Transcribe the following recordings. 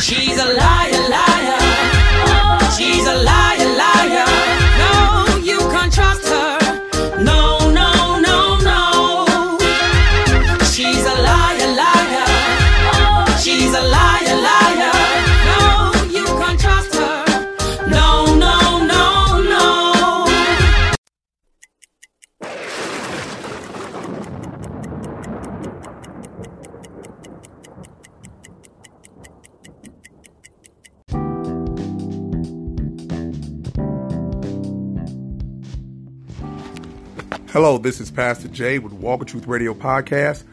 She's a liar, liar. Hello, this is Pastor Jay with Walker Truth Radio Podcast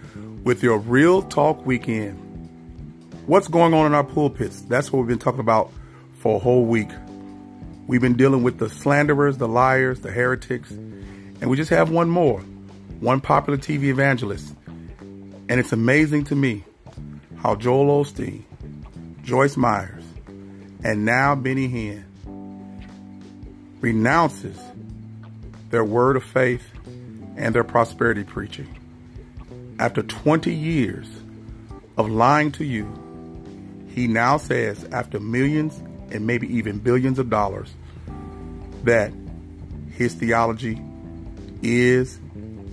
with your Real Talk Weekend. What's going on in our pulpits? That's what we've been talking about for a whole week. We've been dealing with the slanderers, the liars, the heretics, and we just have one more, one popular TV evangelist. And it's amazing to me how Joel Osteen, Joyce Myers, and now Benny Hinn renounces their word of faith and their prosperity preaching. After 20 years of lying to you, he now says, after millions and maybe even billions of dollars, that his theology is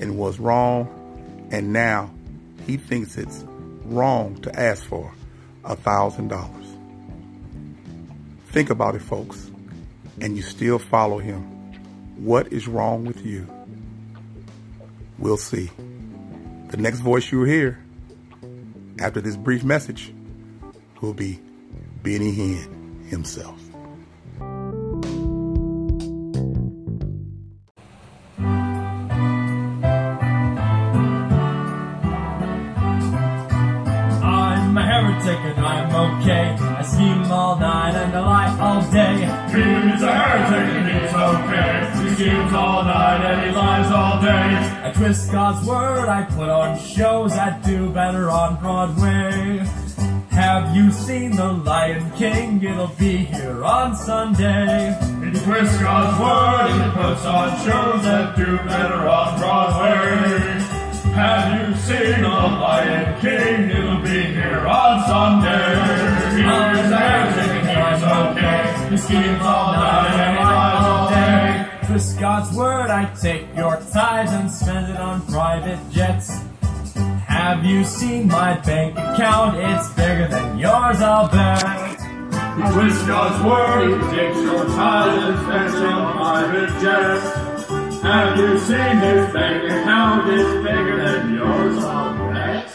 and was wrong, and now he thinks it's wrong to ask for a thousand dollars. Think about it, folks, and you still follow him. What is wrong with you? We'll see. The next voice you'll hear after this brief message will be Benny Hinn himself. Okay. I scheme all night and I lie all day. He's a heretic and he's okay. He schemes all night and he lies all day. Twist God's word, I put on shows that do better on Broadway. Have you seen The Lion King? It'll be here on Sunday. He twists God's word he puts on shows that do better on Broadway. Have you seen The Lion King? It'll be here on Sunday. Heretic and he's okay. He schemes all night Twist God's word, I take your tithe and spend it on private jets. Have you seen my bank account? It's bigger than yours, I'll bet. He twists God's word, he takes your tithe and spends it on private jets. Have you seen his bank account? It's bigger than yours, I'll bet.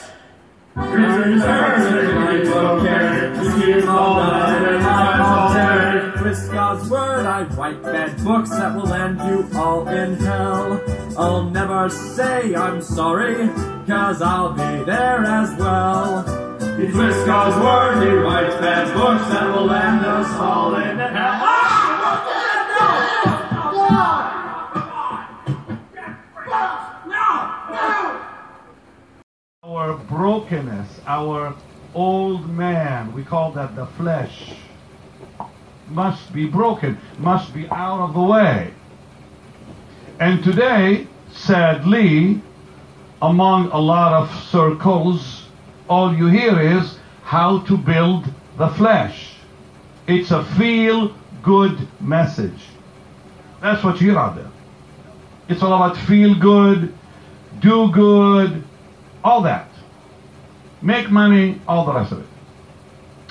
Heretic and he's okay. He schemes all God's word, I write bad books that will land you all in hell. I'll never say I'm sorry, cause I'll be there as well. He twists God's word, he writes bad books that will land us all in hell. Our brokenness, our old man, we call that the flesh, must be broken, must be out of the way. And today, sadly, among a lot of circles, all you hear is how to build the flesh. It's a feel good message. That's what you hear out there. It's all about feel good, do good, all that. Make money, all the rest of it.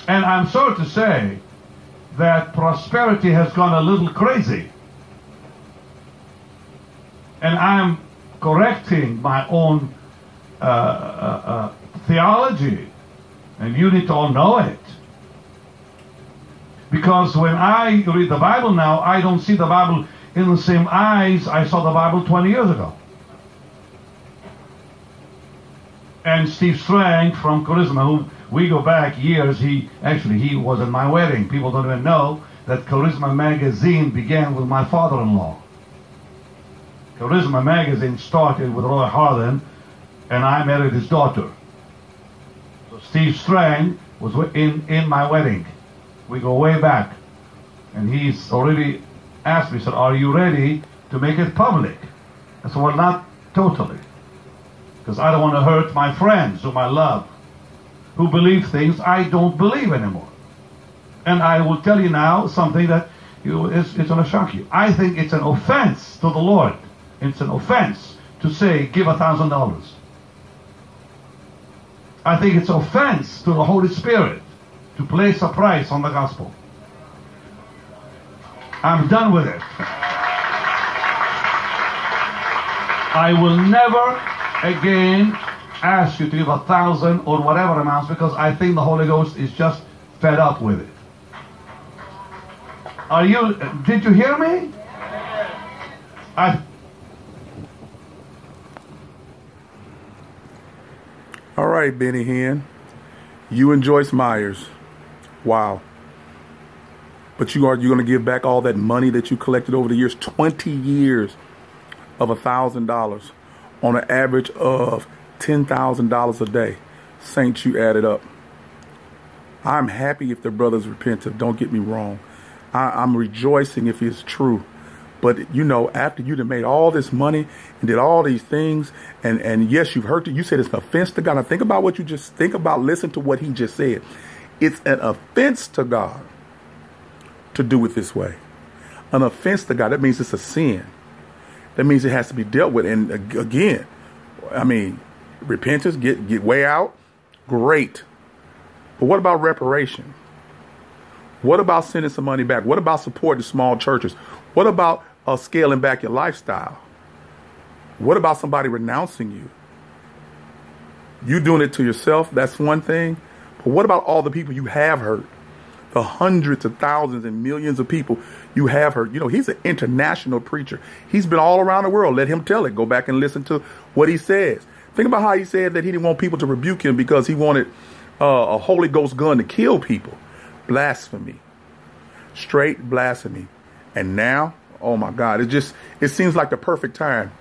And I'm sorry to say that prosperity has gone a little crazy. And I'm correcting my own uh, uh, uh, theology. And you need to all know it. Because when I read the Bible now, I don't see the Bible in the same eyes I saw the Bible 20 years ago. and Steve Strang from Charisma, who we go back years. He actually he was at my wedding. People don't even know that Charisma magazine began with my father-in-law. Charisma magazine started with Roy Harthern, and I married his daughter. So Steve Strang was in in my wedding. We go way back, and he's already asked me, said, "Are you ready to make it public?" I said, "Well, not totally." because I don't want to hurt my friends whom I love, who believe things I don't believe anymore. And I will tell you now something that you, it's, it's going to shock you. I think it's an offense to the Lord. It's an offense to say, give a thousand dollars. I think it's offense to the Holy Spirit to place a price on the gospel. I'm done with it. I will never again ask you to give a thousand or whatever amounts because I think the Holy Ghost is just fed up with it. Are you, did you hear me? I, All right, Benny Hinn. You and Joyce Myers. Wow. But you are you going to give back all that money that you collected over the years? Twenty years of a thousand dollars on an average of ten thousand dollars a day. Saints, you added up. I'm happy if the brothers repentive. Don't get me wrong. I, I'm rejoicing if it's true. But you know, after you'd have made all this money and did all these things, and and yes, you've heard it. You said it's an offense to God. Now think about what you just think about. Listen to what he just said. It's an offense to God to do it this way. An offense to God. That means it's a sin. That means it has to be dealt with. And again, I mean, repentance, get get way out, great. But what about reparation? What about sending some money back? What about supporting small churches? What about uh, scaling back your lifestyle? What about somebody renouncing you? You doing it to yourself, that's one thing. But what about all the people you have hurt? The hundreds of thousands and millions of people you have hurt. You know, he's an international preacher. He's been all around the world. Let him tell it. Go back and listen to what he says. Think about how he said that he didn't want people to rebuke him because he wanted uh, a Holy Ghost gun to kill people. Blasphemy. Straight blasphemy. And now, oh my God, it just it seems like the perfect time.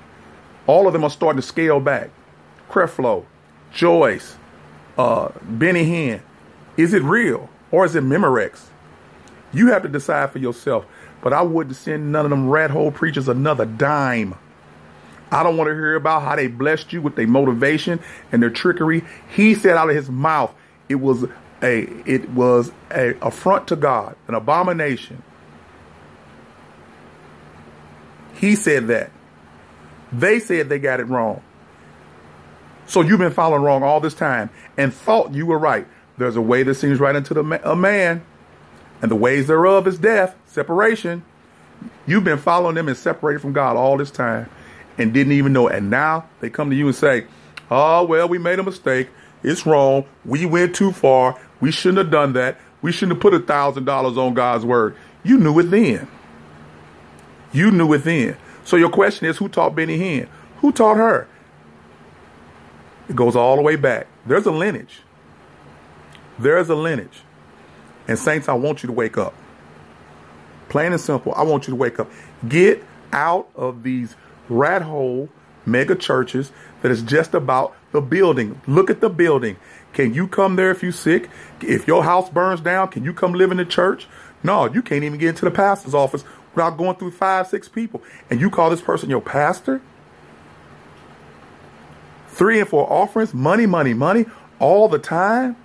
All of them are starting to scale back. Creflo, Joyce, uh, Benny Hinn. Is it real or is it Memorex? You have to decide for yourself. But I wouldn't send none of them rat hole preachers another dime. I don't want to hear about how they blessed you with their motivation and their trickery. He said out of his mouth, it was a it was a affront to God, an abomination. He said that. They said they got it wrong. So you've been following wrong all this time and thought you were right. There's a way that seems right unto the ma- a man, and the ways thereof is death, separation. You've been following them and separated from God all this time and didn't even know. And now they come to you and say, Oh, well, we made a mistake. It's wrong. We went too far. We shouldn't have done that. We shouldn't have put a thousand dollars on God's word. You knew it then. You knew it then. So your question is, who taught Benny Hinn? Who taught her? It goes all the way back. There's a lineage. There's a lineage. And saints, I want you to wake up. Plain and simple. I want you to wake up. Get out of these rat hole mega churches that is just about the building. Look at the building. Can you come there if you sick? If your house burns down, can you come live in the church? No, you can't even get into the pastor's office without going through five, six people. And you call this person your pastor? Three and four offerings, money, money, money, all the time.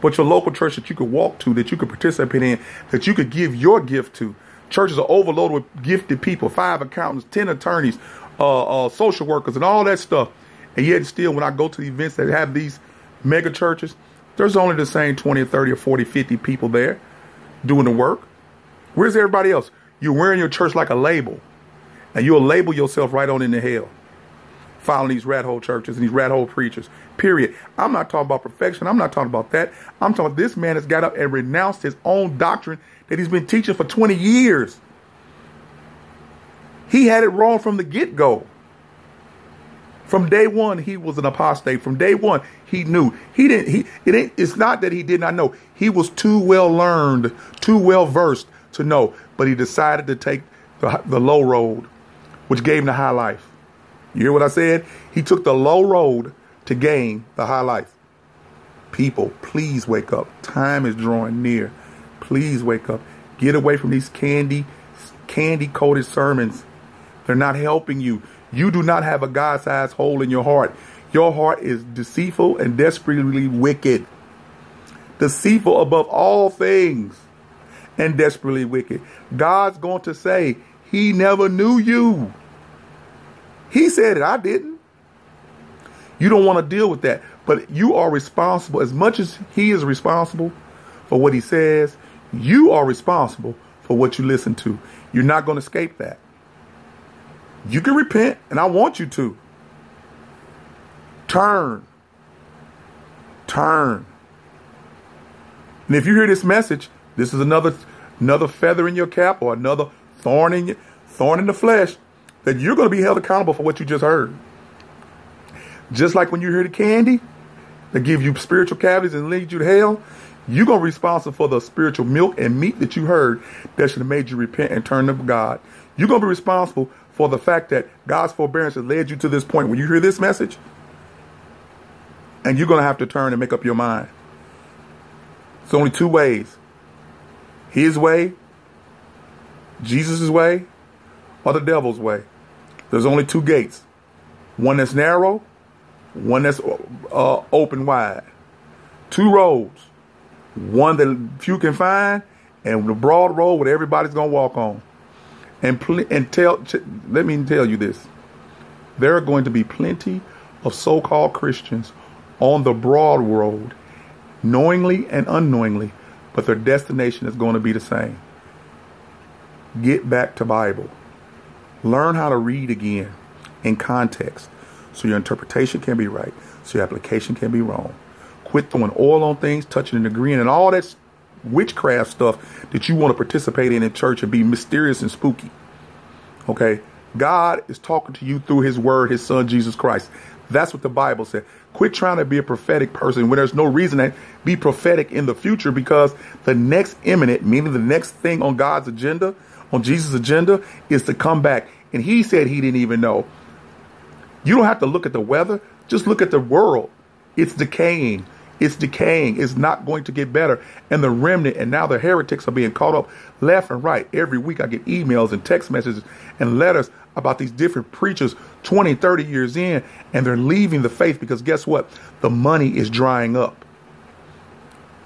But your local church that you could walk to, that you could participate in, that you could give your gift to. Churches are overloaded with gifted people, five accountants, ten attorneys, uh, uh, social workers, and all that stuff. And yet, still, when I go to the events that have these mega churches, there's only the same 20 or 30 or 40, 50 people there doing the work. Where's everybody else? You're wearing your church like a label, and you'll label yourself right on into hell. Following these rat hole churches and these rat hole preachers. Period. I'm not talking about perfection. I'm not talking about that. I'm talking about this man has got up and renounced his own doctrine that he's been teaching for 20 years. He had it wrong from the get go. From day one, he was an apostate. From day one, he knew. He didn't. He it ain't. It's not that he did not know. He was too well learned, too well versed to know. But he decided to take the, the low road, which gave him the high life. You hear what I said? He took the low road to gain the high life. People, please wake up. Time is drawing near. Please wake up. Get away from these candy, candy coated sermons. They're not helping you. You do not have a God sized hole in your heart. Your heart is deceitful and desperately wicked. deceitful above all things, and desperately wicked. God's going to say, He never knew you. He said it, I didn't. You don't want to deal with that. But you are responsible, as much as He is responsible for what He says, you are responsible for what you listen to. You're not going to escape that. You can repent, and I want you to. Turn. Turn. And if you hear this message, this is another another feather in your cap or another thorn in your, thorn in the flesh that you're going to be held accountable for what you just heard. Just like when you hear the candy that give you spiritual cavities and lead you to hell, you're going to be responsible for the spiritual milk and meat that you heard that should have made you repent and turn to God. You're going to be responsible for the fact that God's forbearance has led you to this point. When you hear this message, and you're going to have to turn and make up your mind. It's only two ways His way, Jesus' way, or the devil's way. There's only two gates one that's narrow, one that's uh, open wide. Two roads. One that few can find, and the broad road where everybody's to walk on. And, pl- and tell, let me tell you this there are going to be plenty of so called Christians on the broad road, knowingly and unknowingly, but their destination is going to be the same. Get back to Bible. Learn how to read again in context so your interpretation can be right, so your application can be wrong. Quit throwing oil on things, touching and agreeing, and all that witchcraft stuff that you want to participate in in church and be mysterious and spooky. Okay? God is talking to you through his word, his son Jesus Christ. That's what the Bible said. Quit trying to be a prophetic person when there's no reason to be prophetic in the future because the next imminent, meaning the next thing on God's agenda, on Jesus' agenda, is to come back. And he said he didn't even know. You don't have to look at the weather, just look at the world. It's decaying. It's decaying. It's not going to get better. And the remnant and now the heretics are being caught up left and right. Every week I get emails and text messages and letters about these different preachers 20, 30 years in, and they're leaving the faith because guess what? The money is drying up.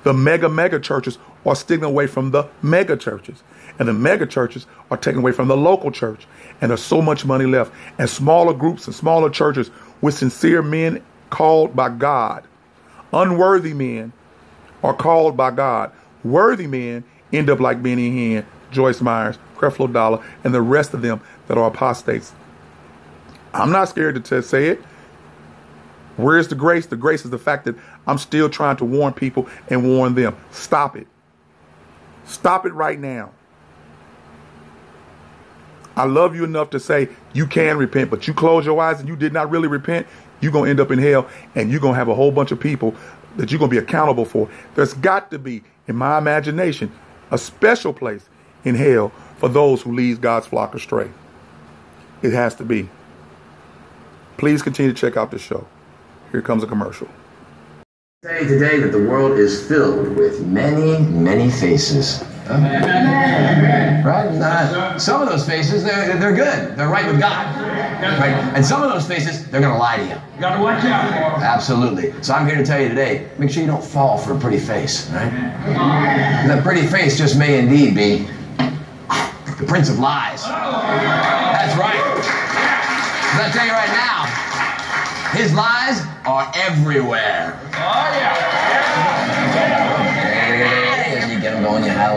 The mega, mega churches are sticking away from the mega churches. And the mega churches are taking away from the local church. And there's so much money left. And smaller groups and smaller churches with sincere men called by God. Unworthy men are called by God. Worthy men end up like Benny Hinn, Joyce Myers, Creflo Dollar, and the rest of them that are apostates. I'm not scared to say it. Where's the grace? The grace is the fact that I'm still trying to warn people and warn them. Stop it. Stop it right now. I love you enough to say you can repent, but you close your eyes and you did not really repent, you're going to end up in hell and you're going to have a whole bunch of people that you're going to be accountable for. There's got to be, in my imagination, a special place in hell for those who lead God's flock astray. It has to be. Please continue to check out the show. Here comes a commercial. Say today that the world is filled with many, many faces. Right? Uh, some of those faces, they're, they're good. They're right with God. Right? And some of those faces, they're going to lie to you. You gotta watch out for. Absolutely. So I'm here to tell you today, make sure you don't fall for a pretty face, right? That pretty face just may indeed be the prince of lies. That's right. But I tell you right now, his lies are everywhere. Oh, And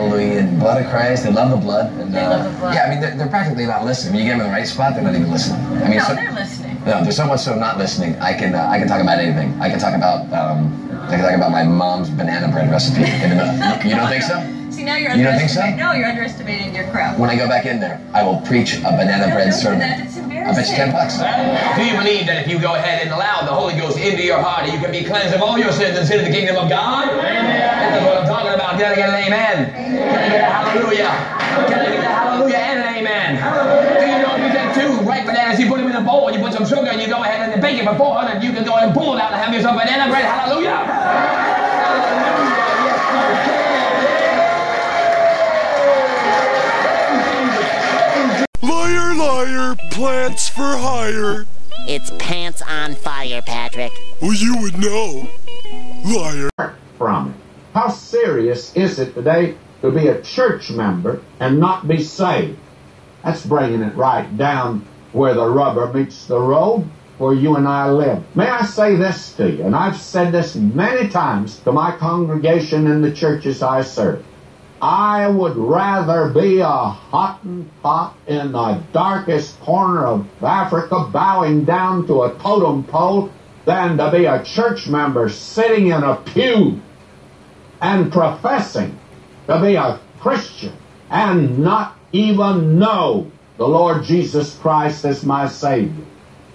hallelujah, and blood of Christ. They love the blood. And, They love the blood. Yeah, I mean, they're, they're practically not listening. When you get them in the right spot, they're not even listening. I mean, No, so- they're listening. no, they're so much so not listening. I can uh, I can talk about anything. I can talk about um, I can talk about my mom's banana bread recipe. In the, you don't think so? See, now you're You don't think so? underestimating. No, you're underestimating your crowd. When I go back in there, I will preach a banana No, bread don't do sermon. that. It's I bet you ten bucks. Do you believe that if you go ahead and allow the Holy Ghost into your heart, you can be cleansed of all your sins and sit in the kingdom of God? That's what I'm talking about. Can I get an amen? Can I hallelujah? Can I get a hallelujah and an amen? Do you know if you take two ripe bananas, you put them in a bowl, and you put some sugar, and you go ahead and bake it for 400, you can go and pull it out and have yourself banana bread. Hallelujah! Liar, liar, plants for hire. It's pants on fire, Patrick. Well, you would know. Liar. How serious is it today to be a church member and not be saved? That's bringing it right down where the rubber meets the road, where you and I live. May I say this to you, and I've said this many times to my congregation in the churches I serve. I would rather be a Hottentot in the darkest corner of Africa bowing down to a totem pole than to be a church member sitting in a pew and professing to be a Christian and not even know the Lord Jesus Christ as my Savior.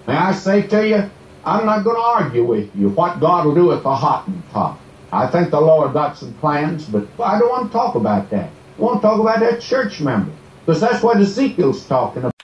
May I say to you, I'm not going to argue with you what God will do with the Hottentot. I think the Lord got some plans, but I don't want to talk about that. I want to talk about that church member. Because that's what Ezekiel's talking about.